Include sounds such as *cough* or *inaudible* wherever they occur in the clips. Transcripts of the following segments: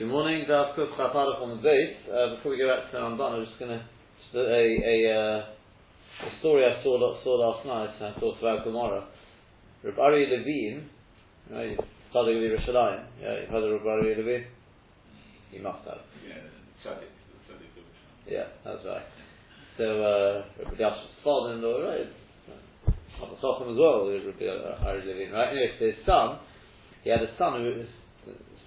Good morning, Daf Kuf Chaparach on the base. Uh, before we go back to the Ramban, I'm just going to just a a, uh, a story I saw saw last night. I thought about Gemara. Reb Ari Levine, right? Father of Yerushalayim. Yeah, you've heard of Reb Ari Levine. You must have. Yeah, tzaddik, tzaddik Yeah, that's right. So uh, Rabbi Yashav's father-in-law, right? Sochem as well, Rabbi Ari Levine, right? Anyway, his son, he had a son who was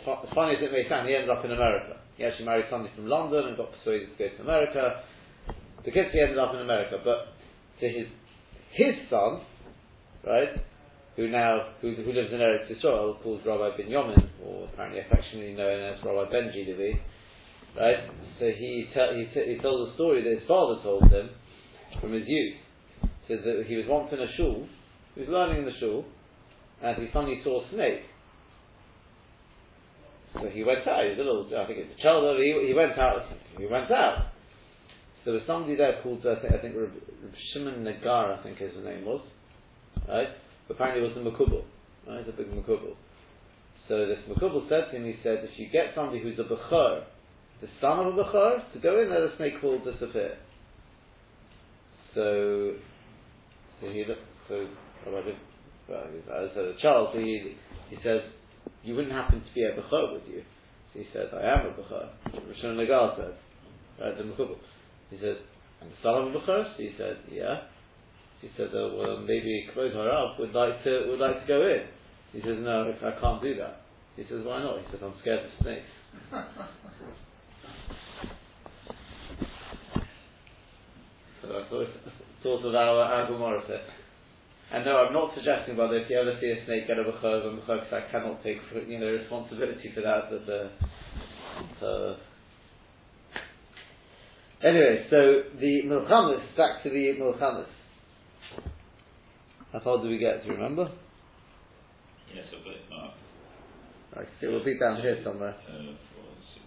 as funny as it may sound, he ended up in America. He actually married somebody from London and got persuaded to go to America. Because he ended up in America, but to his his son, right, who now who, who lives in Eretz Yisrael, called Rabbi Ben Yomin, or apparently affectionately known as Rabbi Benji Levi, right? So he te- he, t- he told a story that his father told him from his youth. Says that he was once in a shul, he was learning in the shul, and he suddenly saw a snake. So he went out. He was a little, I think it's a child. He, he went out. He went out. So there was somebody there called, I think, I think Reb, Shimon Nagar, I think his name was. Right? Apparently it was the Makubal. Right? A big Makubal. So this Makubal said to him, he said, if you get somebody who's a Bechor, the son of a Bechor, to go in there, the snake will disappear. So, so he looked, so, oh, well, as a child, so he, he said, you wouldn't happen to be a Bechor with you. So he said, I am a Bechor. Rishon Nagal said, right, the Mekubal. He says, I'm the son of a Bechor? So he said, yeah. He said, oh, well, maybe Kvod Harab would like to, would like to go in. He says, no, if I can't do that. He says, why not? He says, I'm scared of snakes. *laughs* so I thought, thought of our, our Gemara said. And no, I'm not suggesting, brother, if you ever see a snake get a b'chov and b'chov, I cannot take you know responsibility for that. But uh, so anyway, so the milchamis back to the milchamis. How far do we get? Do you remember? Yes, a bit, Mark. Right, so we'll be down here somewhere. Uh, four, six.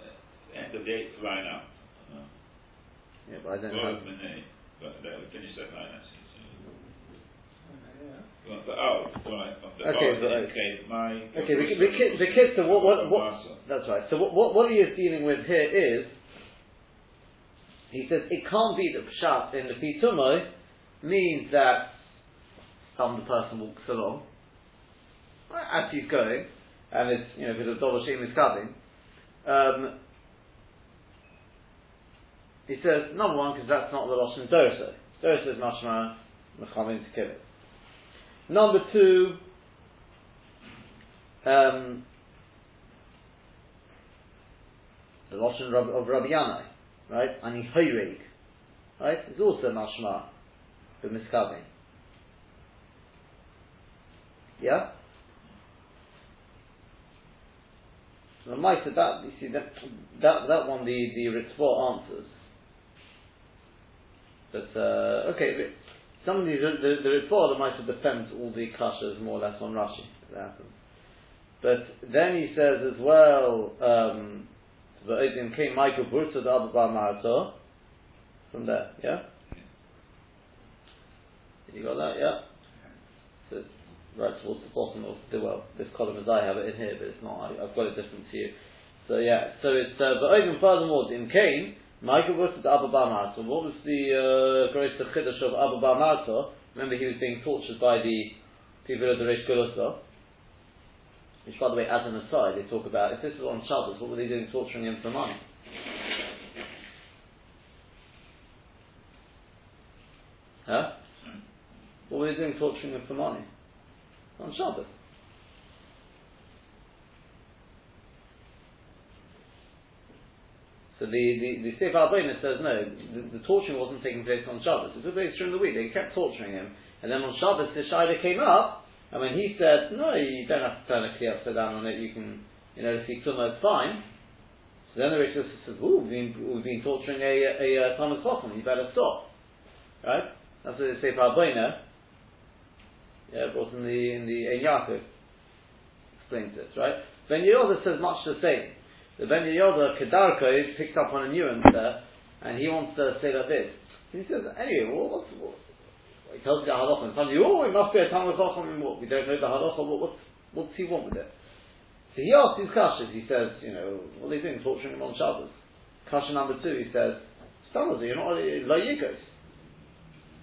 Uh, end of the eighth line up. Uh, Yeah, but I don't well, have. Minay, but that we finished that line actually. Oh, right. The Okay, but, uh, okay, my. Okay, the, the, kid, the kid. So what? What? what that's right. So what, what? What he is dealing with here is. He says it can't be that pshat in the pitumoi means that some the person walks along as he's going, and it's you know because shame is coming. Um, he says number one because that's not the lashon dorsa. Dorsa is mashma mechamin to kill it. Number two, um, the Lashon of, of Rabbi Yanai, right? And he's Hoyreg, right? It's also Mashma, the Miskavin. Yeah? So the might that you see that that that one the the Ritva answers. But uh, okay, some of these, the, the, Ritva, the Maisa defends all the kashas more or less on Rashi. But then he says as well, um, the Odin came Michael Burta the Abba from there, yeah? You got that, yeah? So it's right towards the bottom of the, well, this column as I have it in here, but it's not, I, have got it different to you. So yeah, so it's, uh, but Odin furthermore, in Cain, Michael was the Abba Bar So what was the uh, greatest chiddush of Abba Bar Remember, he was being tortured by the people of the Reish Gulusa. Which, by the way, as an aside, they talk about if this was on Shabbos, what were they doing torturing him for money? Huh? What were they doing torturing him for money? On Shabbos. So the, the, the Alboina says no, the, the, torturing wasn't taking place on Shabbos. It took place during the week. They kept torturing him. And then on Shabbos, the Shaila came up, and when he said, no, you don't have to turn a kli upside down on it, you can, you know, see tumah, it's fine. So then the Rish says, ooh, we've been, we've been torturing a, a, a Talmid Chacham, you better stop. Right? That's what the Sefer Alboina, yeah, brought in the, in the Ein explains this, right? Ben Yehoyada says much the same the Ben Yehoyada Kedarko picks up on a nuance there, and he wants to say like this. He says, anyway, well, what's, what, he tells you the halacha, and suddenly, oh, it must be a Talmud Chacham, what, we don't know the halacha, what, what's, what's he want with it? So he asks his kashas, he says, you know, what are they doing, torturing him on Shabbos? Kasha number two, he says, Stamaz, you're not, lo yikos.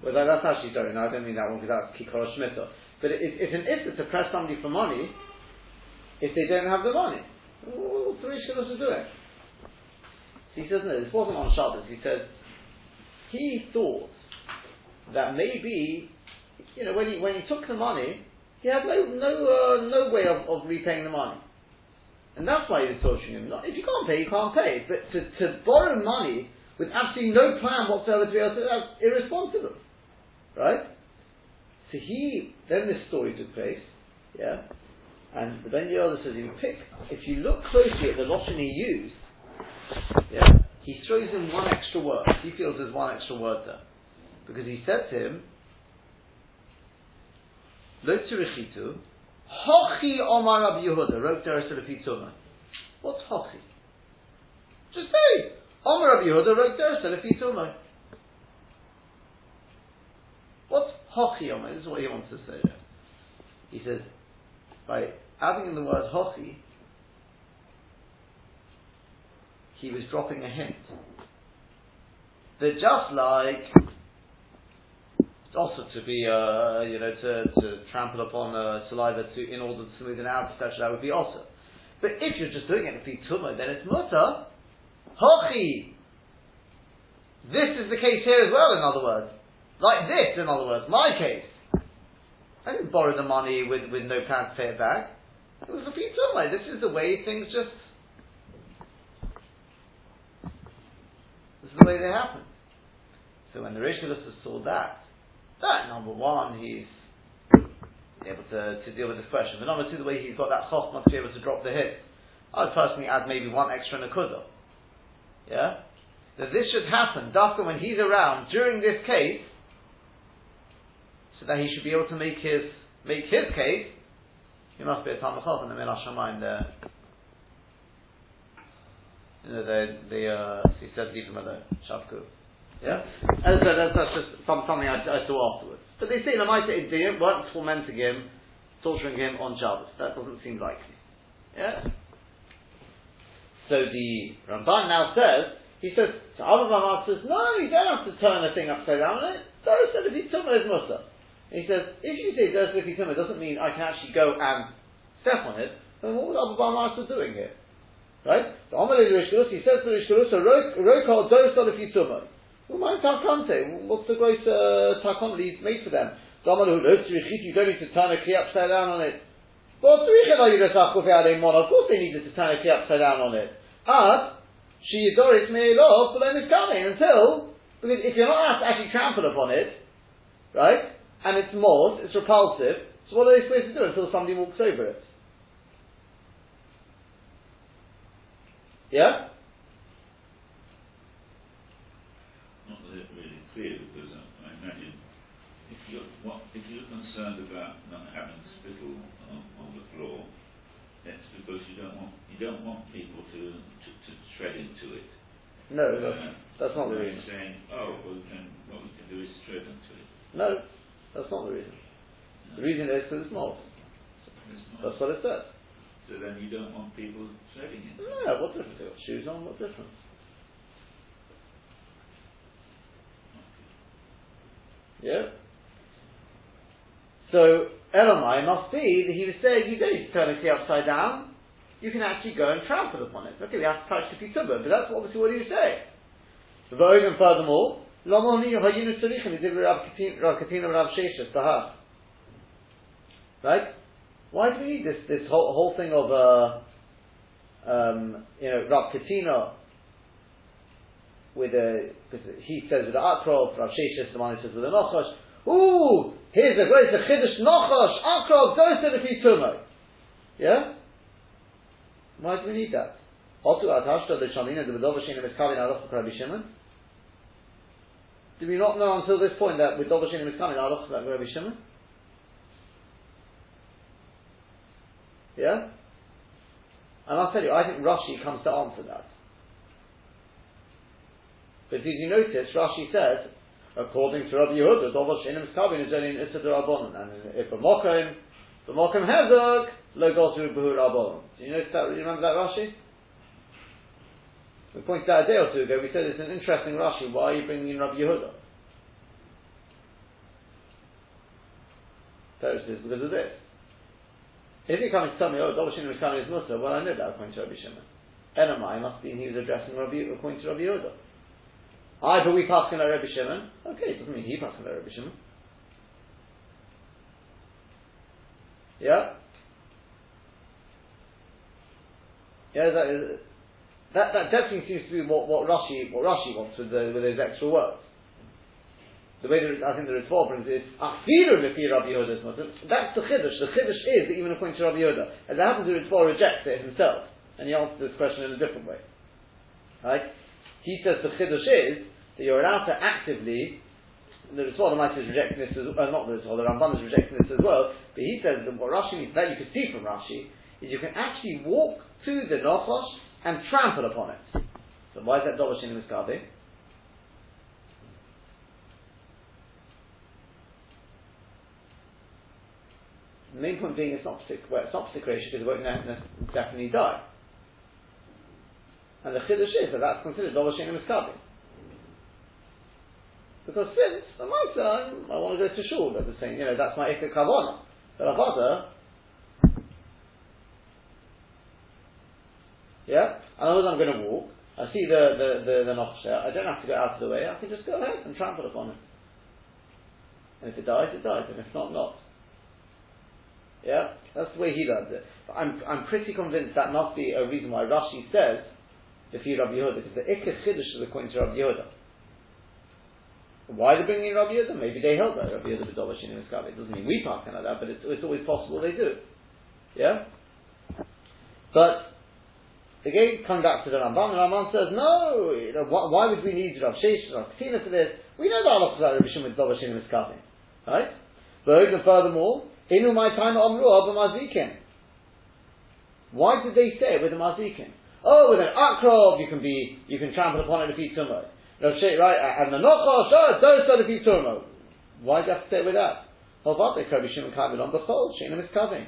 Well, that, that's actually sorry, no, I don't mean that one because that's kikora shmita. But it, it, it's an issa to press somebody for money if they don't have the money. What's the Rish Kodesh doing? So he says, no, this wasn't on Shabbos. He says, he thought that maybe, you know, when he, when he took the money, he had no, no, uh, no way of, of repaying the money. And that's why he was torturing him. Not, if you can't pay, you can't pay. But to, to borrow money with absolutely no plan whatsoever to be able to, that's irresponsible. Right? So he, then this story took place, yeah, and the Ben Yehoyada says, if you pick, if you look closely at the Lashon he used, yeah, he throws in one extra word. He feels there's one extra word there. Because he said to him, Lo tirichitu, hochi omar Rabbi Yehuda, there a What's hochi? Just say, omar Rabbi Yehuda, there a What's hochi omar? This is what he wants to say there. He says, by adding in the word hochi, he was dropping a hint. That just like it's also to be, uh, you know, to, to trample upon uh, saliva to, in order to smooth it out, etc., that would be also. But if you're just doing it for tumah, then it's mutter. Hochi! This is the case here as well, in other words. Like this, in other words, my case. I didn't borrow the money with, with no plan to pay it back. It was a tumah. This is the way things just. This is the way they happen. So when the Rish saw that, that, number one, he's able to, to deal with this question. But number two, the way he's got that chok must be able to drop the hit. I would personally add maybe one extra nakuda. Yeah? That this should happen, Dafka, when he's around during this case, so that he should be able to make his make his case, he must be a Tamachov in the Milah Shamayim there. You know, the, the, uh, he said, leave him alone, Shavku. Yeah? So that's, that's just some, something I, I, saw afterwards. But they say Lamaita they weren't tormenting him, torturing him on Shabbos. That doesn't seem likely. Yeah? So the Ramban now says, he says, so Abba Bamar says, no, you don't have to turn the thing upside down it. Doris said if you tumah is musa. He says, if you say you tumah, doesn't mean I can actually go and step on it. Then what was Abba Bamar doing here? Right? So Amalei Rishkurus, he says to Doris if you tumah. Well, my Takante, what's the great uh, Takon he's made for them? Who lives to you don't need to turn a key upside down on it. Well, of course they needed to turn a key upside down on it. Ad, she Doris may love, but then it's coming until, because if you're not asked to actually trample upon it, right, and it's moored, it's repulsive, so what are they supposed to do until somebody walks over it? Yeah? Not that it's really clear because uh, I imagine if you're, what, if you're concerned about not having spittle on, on the floor, that's because you don't want you don't want people to to, to tread into it. No, uh, that's, that's not the reason. Saying, oh, well, can, what we can do is tread into it. No, that's not the reason. No. The reason is because it's mold. That's what it says. So then you don't want people treading it. No, what difference? They got shoes on. What difference? Yeah? So, Elamai must be that he was saying you don't need to turn the key upside down, you can actually go and trample upon it. Okay, we have to touch the ketubah, but that's obviously what he was saying. The and furthermore, Right? Why do we need this, this whole, whole thing of, uh, um, you know, Rav Katina with a, because he says with the Akrov, Rav Sheshes, the one who says with a Nochosh, ooh, here's a great a Chiddush Nochosh, Akrov, Dosa the Fitumo. Yeah? Why do we need that? Hotu Atashta, the Shamina, the Shimon. Do we not know until this point that with Dova Shina, Miskavin, Aroch, Rabbi Shimon? Yeah? And I'll tell you, I think Rashi comes to answer that. But did you notice, Rashi says, according to Rabbi Yehuda, Dovash Inim Skabin is only in Issa and if a Mokim, the Mokim Hezog, Lo Gosu Bahur Rabbanon. Do you know that? You remember that Rashi? We pointed out a day or two ago. We said it's an interesting Rashi. Why are you bringing in Rabbi Yehuda? Teres is because of this. If you're coming to tell me, oh, Dobashin was coming as Musa, well, I know that according to Rabbi Shimon. Elamai must be he was addressing Rabbi, according to Rabbi Yehuda. I, but we pass on Rabbi Shimon. Okay, it doesn't mean he passed on Rabbi Shimon. Yeah? Yeah, that, is, that, that definitely seems to be what, what Rashi what Rashi wants with, the, with those extra words. The way that I think the Ritva brings it is Afiru Lefi Rabbi Yehuda's Muslim. That's the Chiddush. The Chiddush is even according to Rabbi Yehuda, as it happens, the Ritva rejects it himself, and he answers this question in a different way. Right? He says the Chiddush is that you're allowed to actively the Ritva is rejecting this as uh, not the Ritva, the Ramban is rejecting this as well, but he says that what Rashi means, that you can see from Rashi, is you can actually walk to the Nochosh and trample upon it. So why is that Dolash in Miskabe? The main point being it's not well, it's not because it won't definitely die. And the chiddush is that that's considered Dolash in Miskabe. Because since my Maisa, I want to go to shul, they're saying, you know, that's my Ikka Kavana. But Avada, Yeah? And otherwise I'm going to walk. I see the, the, the, the I don't have to go out of the way. I can just go ahead and trample upon it. And if it dies, it dies. And if not, not. Yeah? That's the way he does it. But I'm, I'm pretty convinced that must be a reason why Rashi says the fear Rabbi Yehuda, because the Ikka Chiddush is according to Rabbi Yehuda. Why are they bringing in Rabbi Yehuda? Maybe they held that Rabbi Yehuda B'Dova Shini It doesn't mean we park like that, but it's, it's always possible they do. Yeah? But Again, come back to the Ramban. The Ramban says, no, you know, why, why, would we need Rav Sheish, Rav Katina for this? We know the halachas about Rav Shimon Dov Hashem is coming. Right? But furthermore, Inu my time Omru Mazikin. Why did they say it with a Mazikin? Oh, with an akrov, you can be, you can trample upon it if you tummo. Rav Sheish, right, and the nochos, oh, don't start if you tummo. Why do you have to say it with that? They Rabbi Shimon on the chol, Shimon is coming.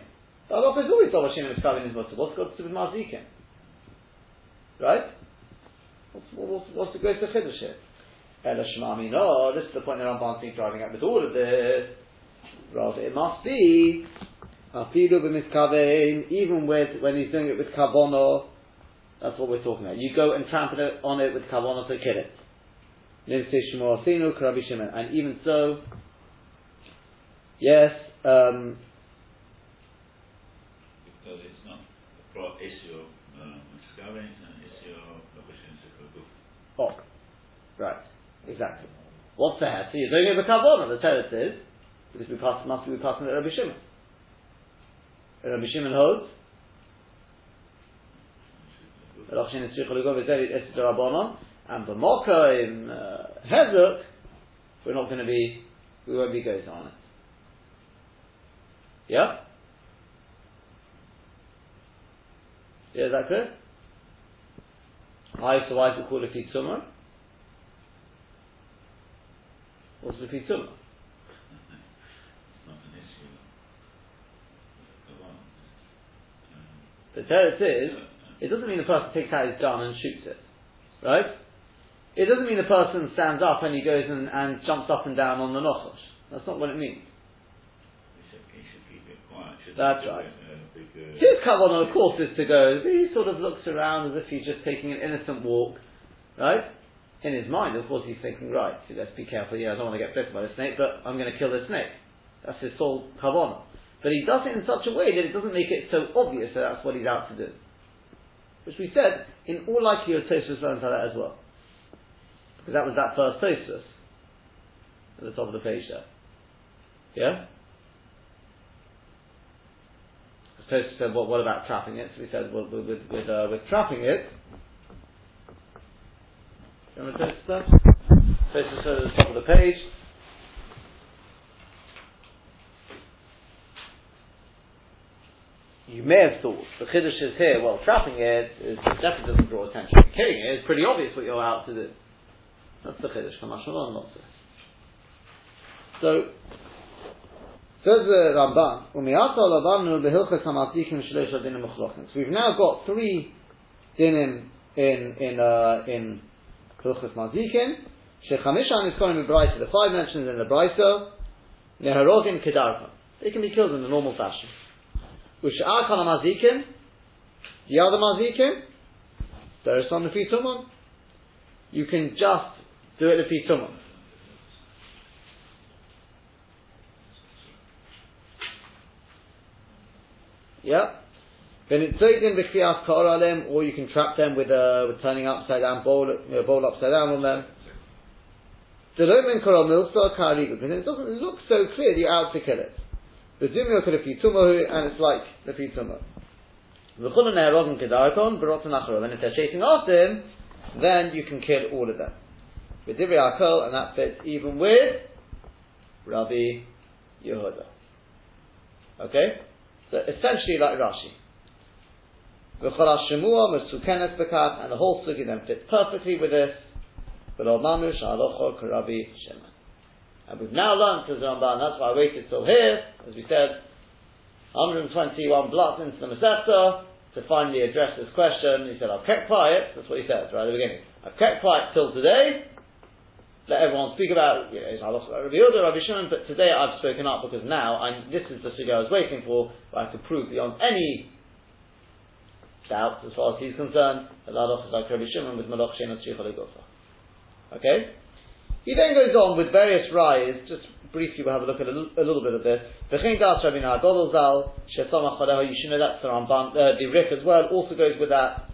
The halacha is always Dov Hashem is coming in his mutter. What's got to do with Mazikin? Right? What's, what's, what's the greatest chiddush here? Ela Shmami, no, this is the point that Ramban's been driving at with all of this. Rather, it must be Afidu b'miskavein, even with when he's doing it with kavono. That's what we're talking about. You go and trample it on it with kavono to kill it. And even so, yes, um, because it's not a issue of um, Oh, right, exactly. What's the? So you're doing it with kavona. The Torah says because we pass, must be passing it Rabbi Shimon. Rabbi Shimon holds. And the B'moka in uh, Hezuk, we're not going to be, we won't be going on it. Yeah? Yeah, is that clear? Why, so why is it called a fitzuma? What's the fitzuma? The Torah says, it doesn't mean the person takes out his gun and shoots it. Right? It doesn't mean the person stands up and he goes and, and jumps up and down on the nochosh. That's not what it means. That's right. His kavanah, of course, is to go. He sort of looks around as if he's just taking an innocent walk, right? In his mind, of course, he's thinking, right, so let's be careful. Yeah, I don't want to get bitten by the snake, but I'm going to kill the snake. That's his sole kavanah. But he does it in such a way that it doesn't make it so obvious that that's what he's out to do. Which we said, in all likelihood, Tosfos learns like that as well. Because that was that first Tosfos at the top of the page there. Yeah? Tosfos said, well, what about trapping it? So we said, well, with, with, uh, with trapping it, remember Tosfos stuff? Tosfos said at the top of the page, you may have thought the chiddush is here. Well, trapping it is definitely doesn't draw attention. Killing it is pretty obvious what you're out to do. That's the chiddush. Kamashmalon not. So Says the Ramban. So we've now got three dinim in in uh, in hilchas mazikim. Shechamishan is calling the brisa. The five mentions in the brisa. Neharogim kedarka. They can be killed in the normal fashion. Ush'ar kana. The other mazikim. There is some lefitumon. You can just do it lefitumon. Yeah. Then it's in b'kfiyas ka'or or you can trap them with, uh, with turning upside down bowl, you know, bowl upside down on them. The Roman koral milsa karigu, because it doesn't look so clear you're out to kill it. The zumio have and it's like the fitumo. V'chulun ne'erogim kedarkon, barotan acharo. And if they're chasing after him, then you can kill all of them. With Divrei Akol, and that fits even with Rabbi Yehuda. Okay? So essentially like Rashi. And the whole sugi then fits perfectly with this. And we've now learned to Ramban, that's why I waited till here, as we said, 121 blocks into the Masechta to finally address this question. He said, I've kept quiet, that's what he says right at the beginning. I've kept quiet till today, let everyone speak about you know, Rabbi Yehuda, Rabbi Shimon, but today I've spoken up because now I'm, this is the figure I was waiting for, where I could prove beyond any doubt, as far as he's concerned, that Ladach is like Rabbi Shimon with Malach Shem Okay? He then goes on with various rise, just briefly we'll have a look at a, little bit of this. The Das Rabbi Nagadol Zal, Shesamach Chaleho Yishina, that's the Ramban, uh, the Rif as well, also goes with that.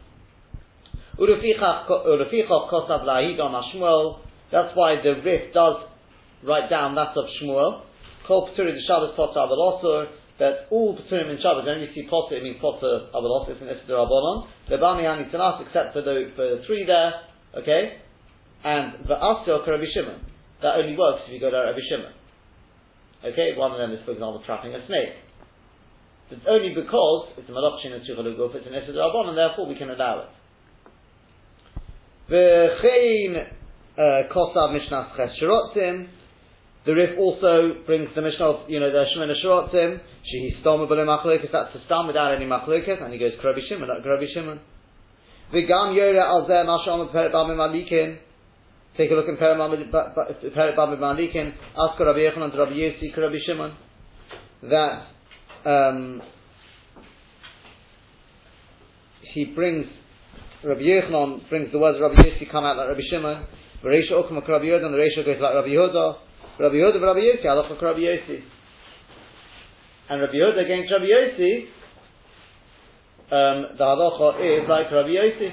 Urufichach Kosav Lahidon Ashmuel, that's why the Rif does write down that of Shmuel. Kol Peturi the Shabbos Potter Avalosur, that all Peturim in Shabbos, when you see Potter, it means Potter Avalosur, it's an Esther Rabbanon. The Bami Ani Tanaf, except for the, for three there, okay? And the Asyo Rabbi Shimon. That only works if you go to Rabbi Shimon. Okay, one of them is, for example, trapping a snake. It's only because it's a Malachshin and Shulchan it's an Esther Rabbanon, and therefore we can allow it. The uh, Kosav Mishnah Ches Shirotzim. The Rif also brings the Mishnah of, you know, the Shemina Shirotzim. Shehi Stoma B'le Machlokas, that's the stam without any Machlokas, and he goes Krabi Shimon, not Krabi Shimon. V'gam Yore Al Zeh Masham Peret Bamim. Take a look in Peret Bamim Malikin. Ask Rabbi Yechanan Rabbi Yossi, Krabi Shimon. That, um, he brings Rabbi Yechanan brings the words Rabbi Yossi come out like Rabbi Shimon. The Rabbi Yehuda, and the Reisha goes like Rabbi Yehuda. Rabbi Yehuda, Rabbi Yossi, Halacha Rabbi Yossi. And Rabbi Yehuda against Rabbi Yossi, um, the halacha is like Rabbi Yossi.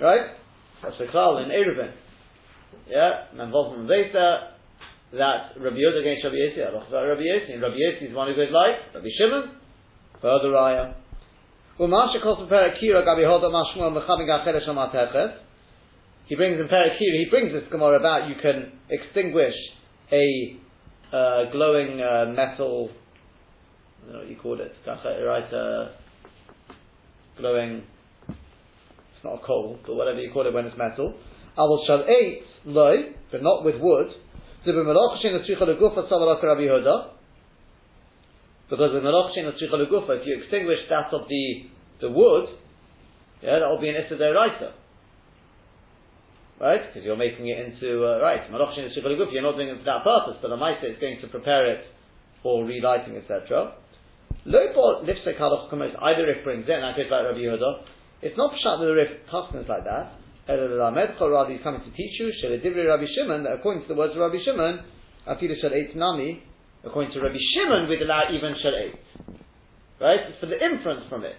Right? That's the klal in Eruvin. Yeah? Menvov Mvesa, that Rabbi Yehuda against Rabbi Yossi, halacha like Rabbi Yossi. And Rabbi Yossi is one who goes like Rabbi Shimon, further raya. Umasha kos Kira Gabi Hoda Mashmuel Mechamig Acheresh Amateches. He brings in Perakir, he brings this Gemara about you can extinguish a uh, glowing uh, metal, I don't know what you call it, right? Uh, glowing, it's not a coal, but whatever you call it when it's metal. I will shall eight loy, but not with wood. Because the with Melachshin if you extinguish that of the, the wood, yeah, that will be an Issa right? Because you're making it into uh, right. Malachshin is You're not doing it for that purpose, but the Maisa is going to prepare it for relighting, etc. Lobo lipstick halach kumas. Either if brings in, that goes like Rabbi Yehuda. It's not pshat that the Rif customs like that. Rather, he's coming to teach you. Sheledivri Rabbi Shimon. That according to the words of Rabbi Shimon, afilu shel eight nami. According to Rabbi Shimon, we'd allow even shel eight. Right? It's for the inference from it.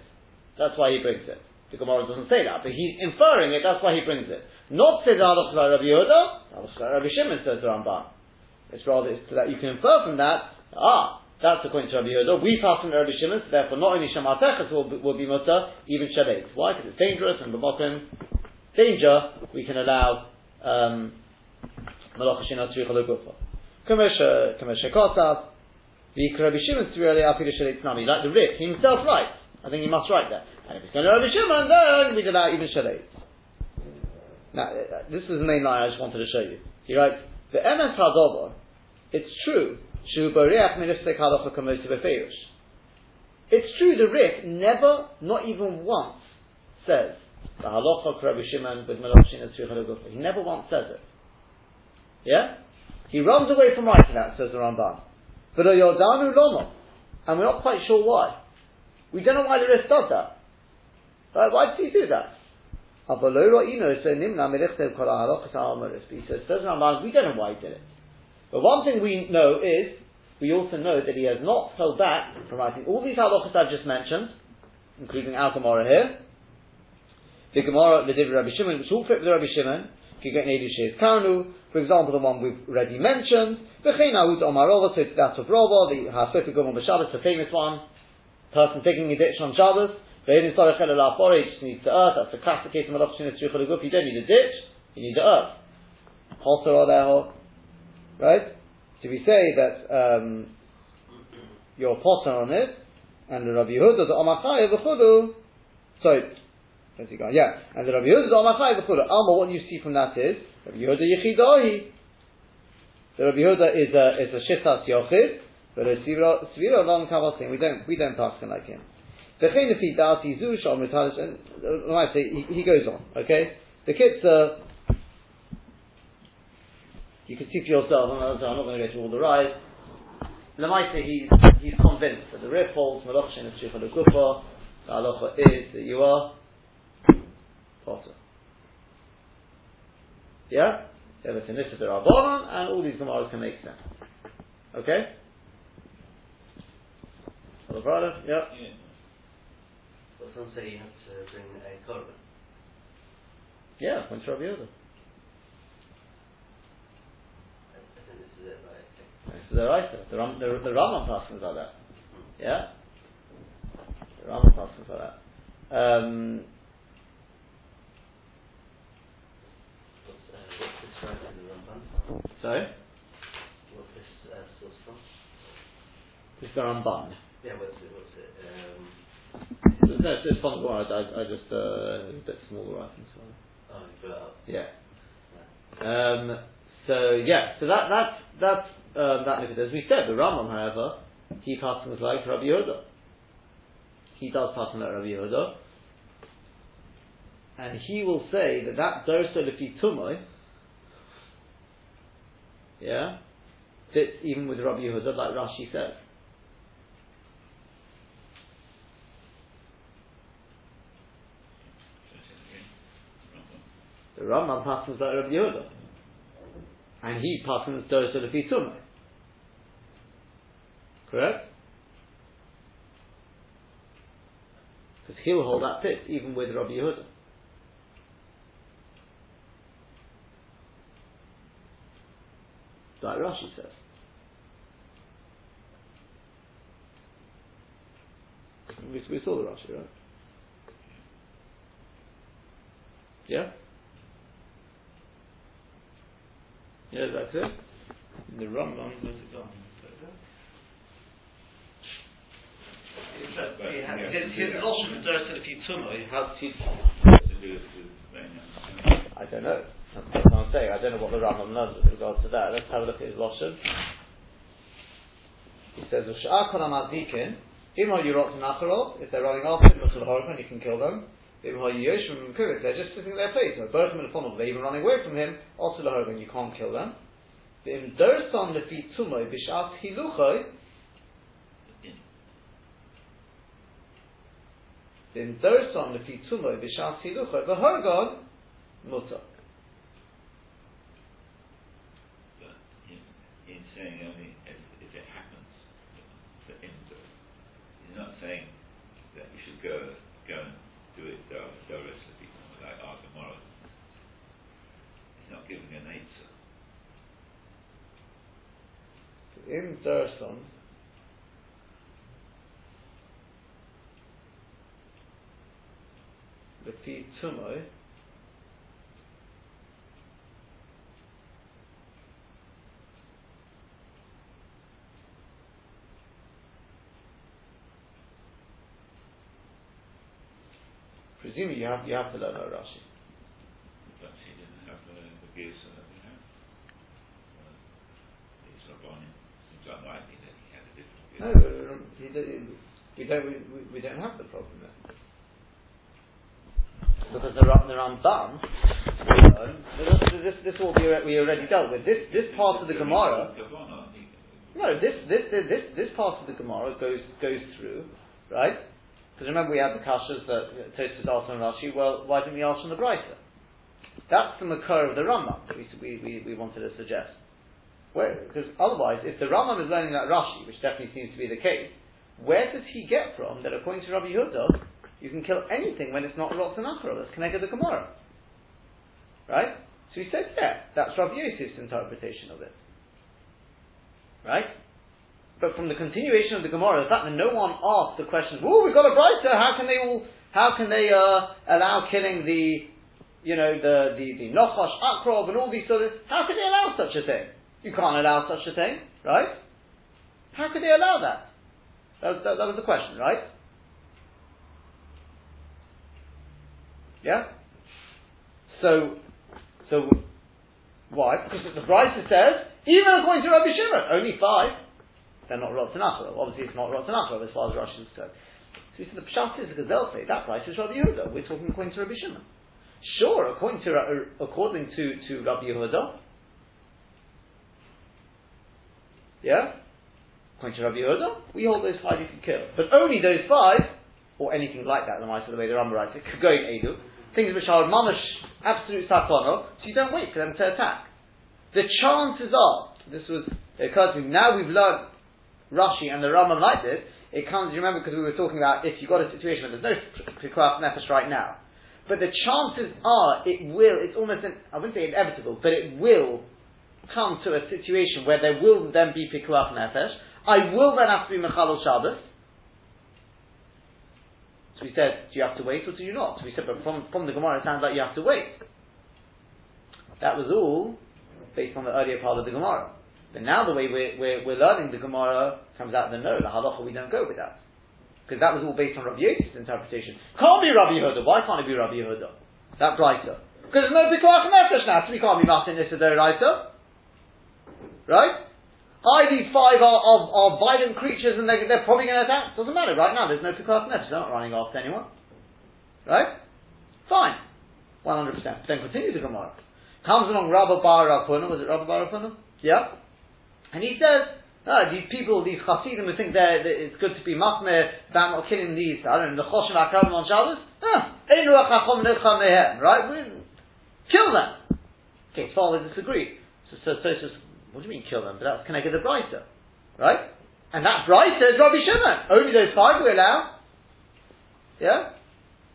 That's why he brings it. The Gemara doesn't say that, but he's inferring it. That's why he brings it. Not says Halach by Rabbi Yehuda, Halach by Rabbi Shimon says the Ramban. It's rather it's that you can infer from that, ah, that's according to Rabbi Yehuda. We pass from Rabbi Shimon, so therefore not only Shemateches will, will be mutter, even Shabbat. Why? Because it's dangerous and B'mokim, danger, we can allow um, Malach Hashem Atzricha Legufa. Kamesha Kosav, the Rabbi Shimon Tzrieli Afidu Shalit Nami, like the Rif, he himself writes. I think he must write that. And if it's going to Rabbi Shimon, then we allow even Shalit. Now, uh, this is the main line I just wanted to show you. He writes, the MS Hadobar, it's true Shu Minister Halacha Kamosi Befeirush. It's true, the Rif never, not even once, says the halacha Rabbi Shimon with He never once says it. Yeah? He runs away from writing that, says the Ramban. But a Yordanu Lomo. And we're not quite sure why. We don't know why the Rif does that. Right? Why does he do that? But he says, we don't know why he did it. But one thing we know is, we also know that he has not held back from writing all these halachas I've just mentioned, including Al Gemara here, the Gemara, the Div Rabbi Shimon, which all fit with Rabbi Shimon, Kanu, for example, the one we've already mentioned, the Cheinahut Omarova, so that's of Rova, the Hasifik Gomon B'Shabbos, the famous one, person taking a ditch on Shabbos, Ve'edin Sorach El just needs the earth, that's the classic case of Malach Shinit Shrichel you don't need a ditch, you need the earth. Hotter or right? So we say that um, you're potter on it, and the Rabbi Yehuda, the Omachai, v'chudu, sorry, where's he gone? Yeah, and the Rabbi Yehuda, the Omachai, v'chudu. Alma, what you see from that is, Rabbi Yehuda Yechidahi. The Rabbi Yehuda is a, is a Shittas Yochid, but a Svira long Kabbalah thing, we don't, we don't pass him like him. And, uh, I say, he, goes on, okay? The kids, uh, you can see for yourself, I'm not, going to go through all the rides. Lamaita, he's, he's convinced that the rif holds Malachshin and Shifra Gufa, the halacha is that you are potter. Yeah? Everything this is the Rabbanon, and all these Gemaras can make sense. Okay? Yeah. yeah. But some say you have to bring a korban. Yeah, when's Rabbi Yoda? This is the right. The, Ram, the, the Rambam passes like that. Yeah? The Rambam passes like that. Um, what's, uh, what's this right in the Ramban? Sorry? What's this uh, source from? This is the Ramban. Yeah, what's it? What's it? Um, no, it's, it's from the I, I, I just, uh, a bit smaller writing, so. Oh, you put. Yeah. Um, so, yeah, so that, that's, that's um, that As we said, the Rambam, however, he passes like Rabbi Yehuda. He does pass like Rabbi Yehuda. And he will say that that Dorso Lefi Tumoy, yeah, fits even with Rabbi Yehuda, like Rashi says. The Rambam passes like Rabbi Yehuda. And he passes Dorso Lefi Tumoy. Correct? Because he'll hold that pit even with Rabbi Yehuda. Like Rashi says. We, we saw the Rashi, right? Yeah? Yeah, that's it. The Rambam, where's it gone? his, his loss of dirt if you has to I don't know. That's what I'm saying. I don't know what the Rambam learns with regard to that. Let's have a look at his lashon. He says, "V'sha'ar kol ha'madvikin, im ha'yurot nacharov, if they're running after him, you can kill them. If they're just sitting there face, both of them they're even running away from him, also l'horgan, you can't kill them. Derson hiluchoy, Then Dorson lefi tumoy b'shas hilucha v'hargon mutter. He's saying only if, if it happens for him to. He's not saying that you should go go and do it directly like our tomorrow. He's not giving an answer. In Dorson. Lefi Tumoy, Presumably you have you have to learn about Rashi. But he didn't have the, the gears that we have. Uh, it's Rabbani. unlikely that he had a different view. No, we don't, we don't, we, don't have the problem there. Because the, Ra- the Ramban, this, this, this all we we already dealt with. This, this part of the Gemara, no, this, this, this, this, part of the Gemara goes, goes through, right? Because remember we had the kashas that Tosfos asked on Rashi, well, why didn't we ask from the Brisa? That's the Makar of the Rambam we, we, we wanted to suggest. Because otherwise, if the Rambam is learning that Rashi, which definitely seems to be the case, where does he get from that according to Rabbi Yehuda, you can kill anything when it's not Rotz and Achra, that's connected to the Gemara? Right? So he said, yeah, that's Rabbi Yosef's interpretation of it. Right? But from the continuation of the Gemara, the fact that no one asked the question, oh, we've got a brighter, how can they all, how can they uh, allow killing the, you know, the, the, the Nochash, Akrov, and all these sort of, how can they allow such a thing? You can't allow such a thing, right? How could they allow that? That was, that, that was the question, right? Yeah? So, so, why? Because the Brisa says, even according to Rabbi Shimon, only five. They're not Achra. Obviously, it's not Achra as far as Rashi is concerned. So said, the Pshat is because they'll say that price is Rabbi Yehuda. We're talking according to Rabbi Shimon. Sure, according to according to, to Rabbi Yehuda. Yeah? According to Rabbi Yehuda, we hold those five you can kill. But only those five, or anything like that, the mice the way the Rambam writes it, could go in Edu. Things which are mamash, absolute sakono, so you don't wait for them to attack. The chances are, this was, it occurred to me, now we've learned Rashi and the Rambam like this, it comes, you remember, because we were talking about if you've got a situation where there's no Pikuach Nefesh right now. But the chances are it will, it's almost, an, I wouldn't say inevitable, but it will come to a situation where there will then be Pikuach Nefesh. I will then have to be Mechalol Shabbos. So we said, do you have to wait or do you not? So we said, but from, from the Gemara it sounds like you have to wait. That was all based on the earlier part of the Gemara. But now the way we're, we're, we're learning the Gemara comes out that no, the halacha we don't go with that. Because that was all based on Rabbi Yosef's interpretation. Can't be Rabbi Yehuda. Why can't it be Rabbi Yehuda? That brighter. Because there's no Pikuach Nefesh now, so we can't be Martin Issa writer. Right? I, these five are, are, are violent creatures and they, they're probably going to attack. Doesn't matter. Right now, there's no Pikuach Nefesh. They're not running after anyone. Right? Fine. 100%. Then continue the Gemara. Comes along Rabbi Bar. Was it Rabbi Bar? Yeah. And he says, oh, these people, these Hasidim who think that it's good to be machmir about not killing these, I don't know, the Choshim HaKravim on Shabbos, ah, right? Kill them. Okay, Sfar disagree. So, so, so, so, what do you mean kill them? But that's connected to Brisa, right? And that Brisa is Rabbi Shimon. Only those five we allow. Yeah?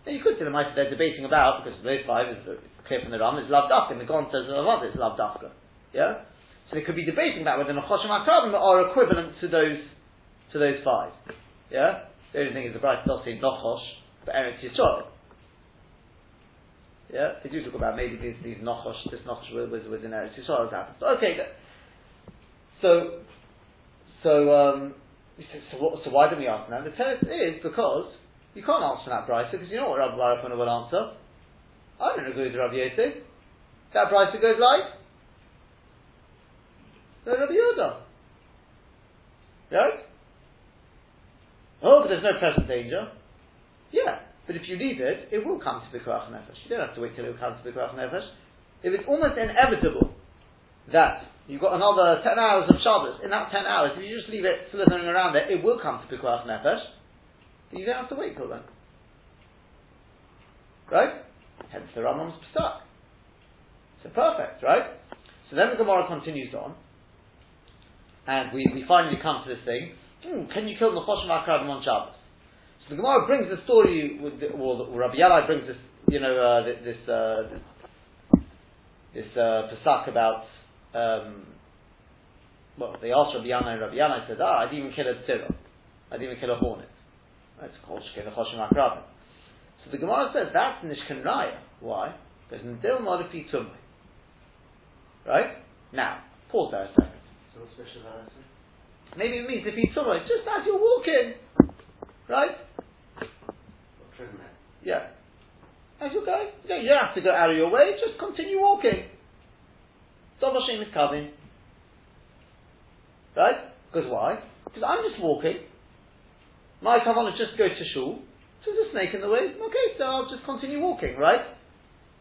Now you could see the mice they're debating about, because those five is clear from the Ram, is Lav Dafka, and the Gon says of others, Lav Dafka. Yeah? So they could be debating that whether Nechoshim HaKravim are equivalent to those to those five. Yeah? The only thing is the Brisa does say Nochosh, but Eretz Yisrael. Yeah? They do talk about maybe these, these Nochosh, this Nochosh was, was, in Eretz Yisrael. Okay, so, so, um, so, what, so why do we ask now? The tenet is because you can't answer that Brisa because you know what Rabbi Barafuna will answer. I don't agree with Rabbi Yosef. That Brisa goes like, no, Rabbi Yehuda. Right? Oh, but there's no present danger. Yeah, but if you leave it, it will come to the Kurach Nefesh. You don't have to wait till it comes to the Kurach Nefesh. If it's almost inevitable that you've got another 10 hours of Shabbos, in that 10 hours, if you just leave it slithering around there, it will come to the Kurach Nefesh. You don't have to wait till then. Right? Hence the Rambam's stuck. So perfect, right? So then the Gemara continues on, and we, we finally come to this thing. Hmm, can you kill the HaKravim on Shabbos? So the Gemara brings the story, with the, the, Rabbi Yalai brings this, you know, uh, this, uh, this, this uh, Pesach about, um, well, they asked Rabbi Yalai, and Rabbi Yalai said, ah, I'd even kill a tzira. I'd even kill a hornet. That's called Shkin Choshim HaKravim. So the Gemara says that's Nishkan Raya. Why? Because Ndil Modifi Tumri. Right? Now, pause there a second. So special about that? Maybe it means if you it just as you're walking. Right? What present that? Yeah. As you're going. You you don't have to go out of your way, just continue walking. Dov Hashem is coming. Right? Because why? Because I'm just walking. My kavanah just go to shul. So there's a snake in the way. Okay, so I'll just continue walking, right?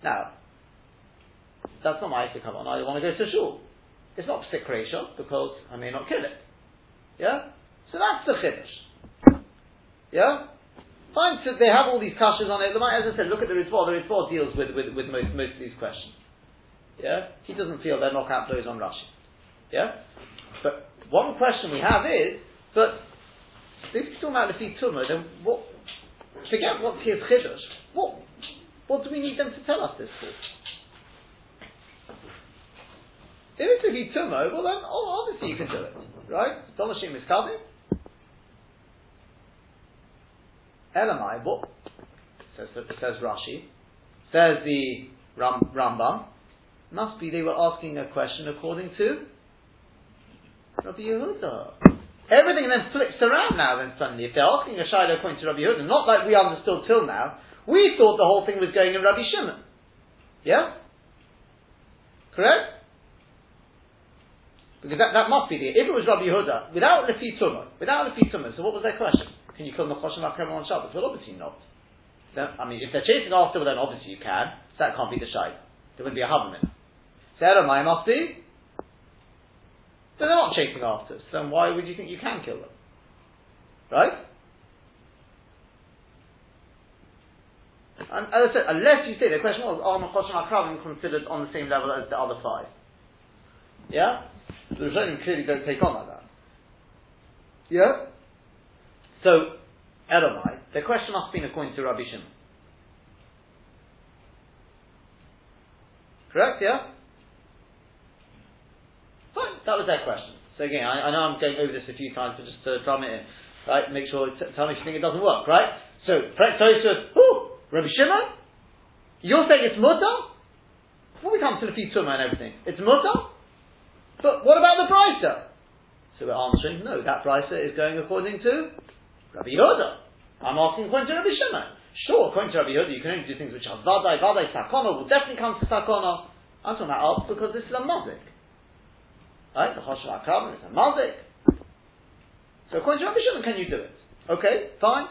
Now, that's not my kavanah. I want to go to shul. It's not psik because I may not kill it. Yeah? So that's the chiddush. Yeah? Fine, so they have all these kashas on it. As I said, look at the Ritva. The Ritva deals with, with, with most, most of these questions. Yeah? He doesn't feel they're knockout blows on Rashi. Yeah? But one question we have is, but if you're talking about the Tumah, then what, forget what's his chiddush. What, what do we need them to tell us this for? If it's a Tumah, well then, oh, obviously you can do it. Right? Domashim is coming. Elamai, what? Says, says Rashi. Says the Ram, Rambam. Must be they were asking a question according to Rabbi Yehuda. Everything then flips around now then suddenly. If they're asking a Shiloh according to Rabbi Yehuda, not like we understood till now, we thought the whole thing was going in Rabbi Shimon. Yeah? Correct? Because that, that must be the, if it was Rabbi Yehuda, without Lefi Tumah, without Lefi Tumah, so what was their question? Can you kill Nechoshim Akrem on Shabbos? Well, obviously not. Then, I mean, if they're chasing after, well, then obviously you can. So that can't be the Shai. There wouldn't be a Havamim. So Elamai must be. So they're not chasing after. So then why would you think you can kill them? Right? And as I said, unless you say the question was, are Nechoshim Akrem considered on the same level as the other five? Yeah? The Rishonim clearly don't take on like that. Yeah? So, Edomai, the question must been according to Rabbi Shimon. Correct, yeah? Fine, that was their question. So again, I, I, know I'm going over this a few times, but just to drum it in, right? Make sure, t- tell me if you think it doesn't work, right? So, says, "Who? Rabbi Shimon? You're saying it's mutter? Before we come to the Fituma and everything, it's mutter? But what about the Brisa? So we're answering, no, that Brisa is going according to Rabbi Yehuda. I'm asking according to Rabbi Shimon. Sure, according to Rabbi Yehuda, you can only do things which are vadai, vadai, sakona, will definitely come to sakona. I'm talking about because this is a mazik. Right? The Choshev HaKraven is a mazik. So according to Rabbi Shimon, can you do it? Okay, fine.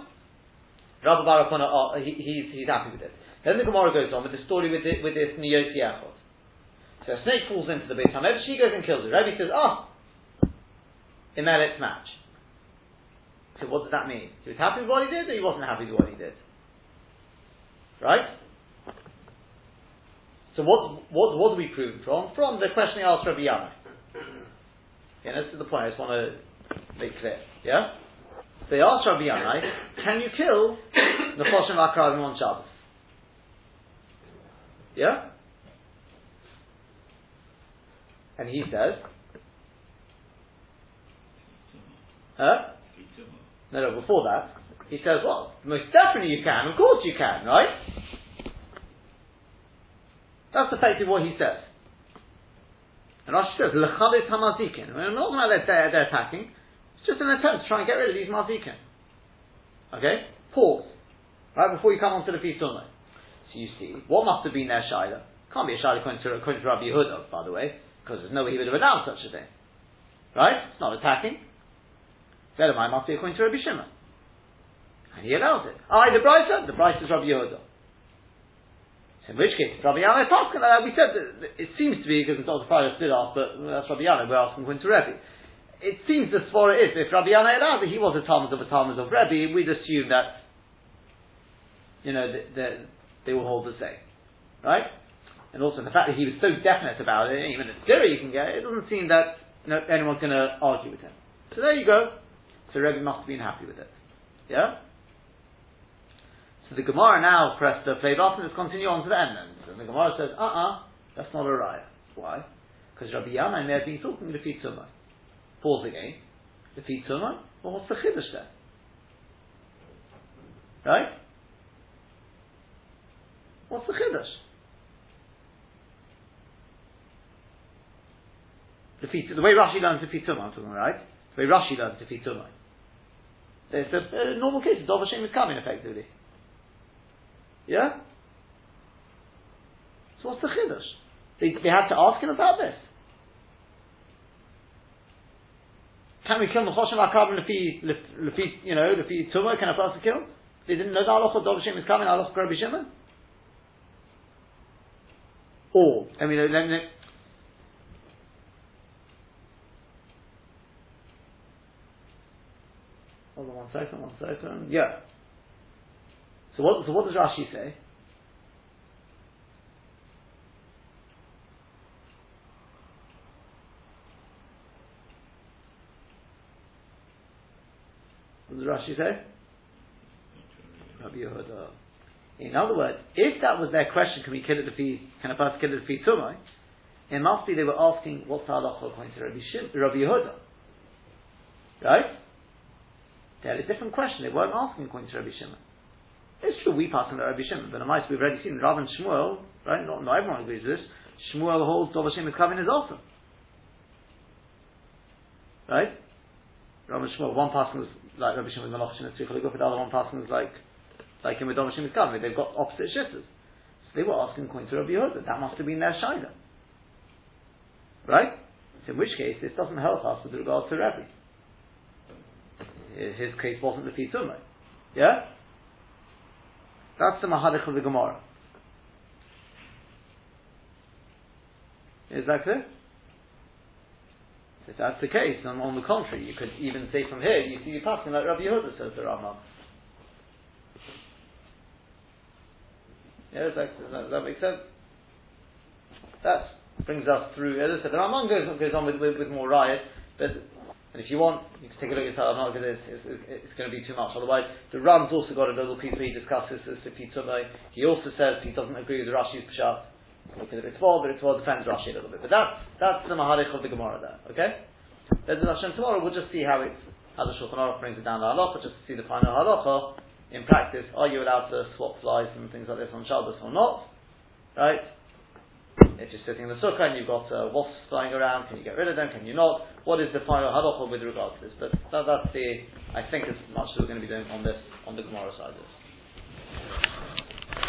Rabbi Barakona, oh, he, he's, he's happy with it. Then the Gemara goes on with the story with, the, with this Niyoti Echot. So a snake falls into the Beit HaMedrash, she goes and kills it. Rabbi says, ah, oh, Imelet's match. So what does that mean? He was happy with what he did, or he wasn't happy with what he did? Right? So what, what, what do we prove from? From the question he asked Rabbi Yana. Yeah, this is the point I just want to make clear. Yeah? They asked Rabbi Yana, can you kill the Choshim Akravim on Shabbos? Yeah? And he says, huh? No, no, before that, he says, well, most definitely you can, of course you can, right? That's effectively what he says. And Rashi says, Lechalis hamazikin. We're not about they're, they're attacking. It's just an attempt to try and get rid of these mazikin. Okay? Pause. Right before you come on to the feast So you see, what must have been their shaila? Can't be a shaila according to, according to Rabbi Yehuda, by the way, because there's no way he would have announced such a thing. Right? It's not attacking. Velamai must be according to Rabbi Shimon. And he allows it. Ah, the Brisa? The Brisa is Rabbi Yehuda. In which case, Rabbi Yana uh, we said that it seems to be, because it's not the Friday split off, but that's Rabbi Yana, we're asking to Rebbe. It seems the Svara is, if Rabbi Yana it, he was a Talmid of a Talmid of Rebbe, we'd assume that, you know, the, they will hold the same. Right? And also the fact that he was so definite about it, even at Syria you can get it, it doesn't seem that you know, anyone's going to argue with him. So there you go. So Rebbe must have been happy with it. Yeah? So the Gemara now pressed the play button, let's continue on to the end And the Gemara says, uh uh-uh, uh, that's not a raya. Why? Because Rabbi Yana may have been talking to the Tumah. Pause again. The Tumah? Well, what's the Chiddush there? Right? What's the Chiddush? The, the way Rashi learns the Tumah, I'm talking right? The way Rashi learns the Tumah. It's a, a normal case. Dov Hashem is coming effectively. Yeah? So what's the chiddush? They, they had to ask him about this. can we kill Nechoshim Akravim Lefi, Lefi, you know, Lefi Tumah, can a person kill? They didn't know the halacha Hashem is coming, halacha Rabbi Shimon? Or, I mean, let me, hold on one second, one second, yeah. So what, so what does Rashi say? What does Rashi say? Rabbi Yehuda. In other words, if that was their question, can we kill it if he, can a person kill it if he tumai? It must be they were asking what's the halacha according to Rabbi, Shim, Rabbi Yehuda. Right? They had a different question. They weren't asking according to Rabbi Shimon. True, we pass on Rabbi Shimon, but mice we've already seen, Rav and Shmuel, right? Not, not everyone agrees with this. Shmuel holds Dov Hashem is coming is also. Right? Rav and Shmuel, one person is like Rabbi Shimon Malach Shimon Tzvicha the other one person is like like in with Dov Hashem is coming. They've got opposite shittas. So they were asking according to Rabbi Yehuda. That must have been their shaila. Right? So in which case, this doesn't help us with regard to Rabbi. His case wasn't the Pitumah. Yeah? That's the Mahadich of the Gemara. Is that clear? If that's the case, on the contrary, you could even say from here, you see you passing like Rabbi Yehuda says the Rambam. Yeah, that, does that make sense? That brings us through, as I said, the Rambam goes, goes on with, with, with more riot, but and if you want, you can take a look at yourself. I'm not going to. It's, it's, it's, going to be too much. Otherwise, the Ram's also got a little piece where he discusses this Tumay. He also says he doesn't agree with the Rashi's Pshat. Look at the Ritva, but Ritva defends Rashi a little bit. But that's that's the Maharik of the Gemara there. Okay. Then Hashem tomorrow we'll just see how it's how the Shulchan Aruch brings it down the halacha, just to see the final halacha in practice. Are you allowed to swap flies and things like this on Shabbos or not? Right if you're sitting in the sukkah and you've got uh, wasps flying around, can you get rid of them? Can you not? What is the final halacha with regard to this? But that, that's the, I think, as much as we're going to be doing on this, on the Gemara side of this.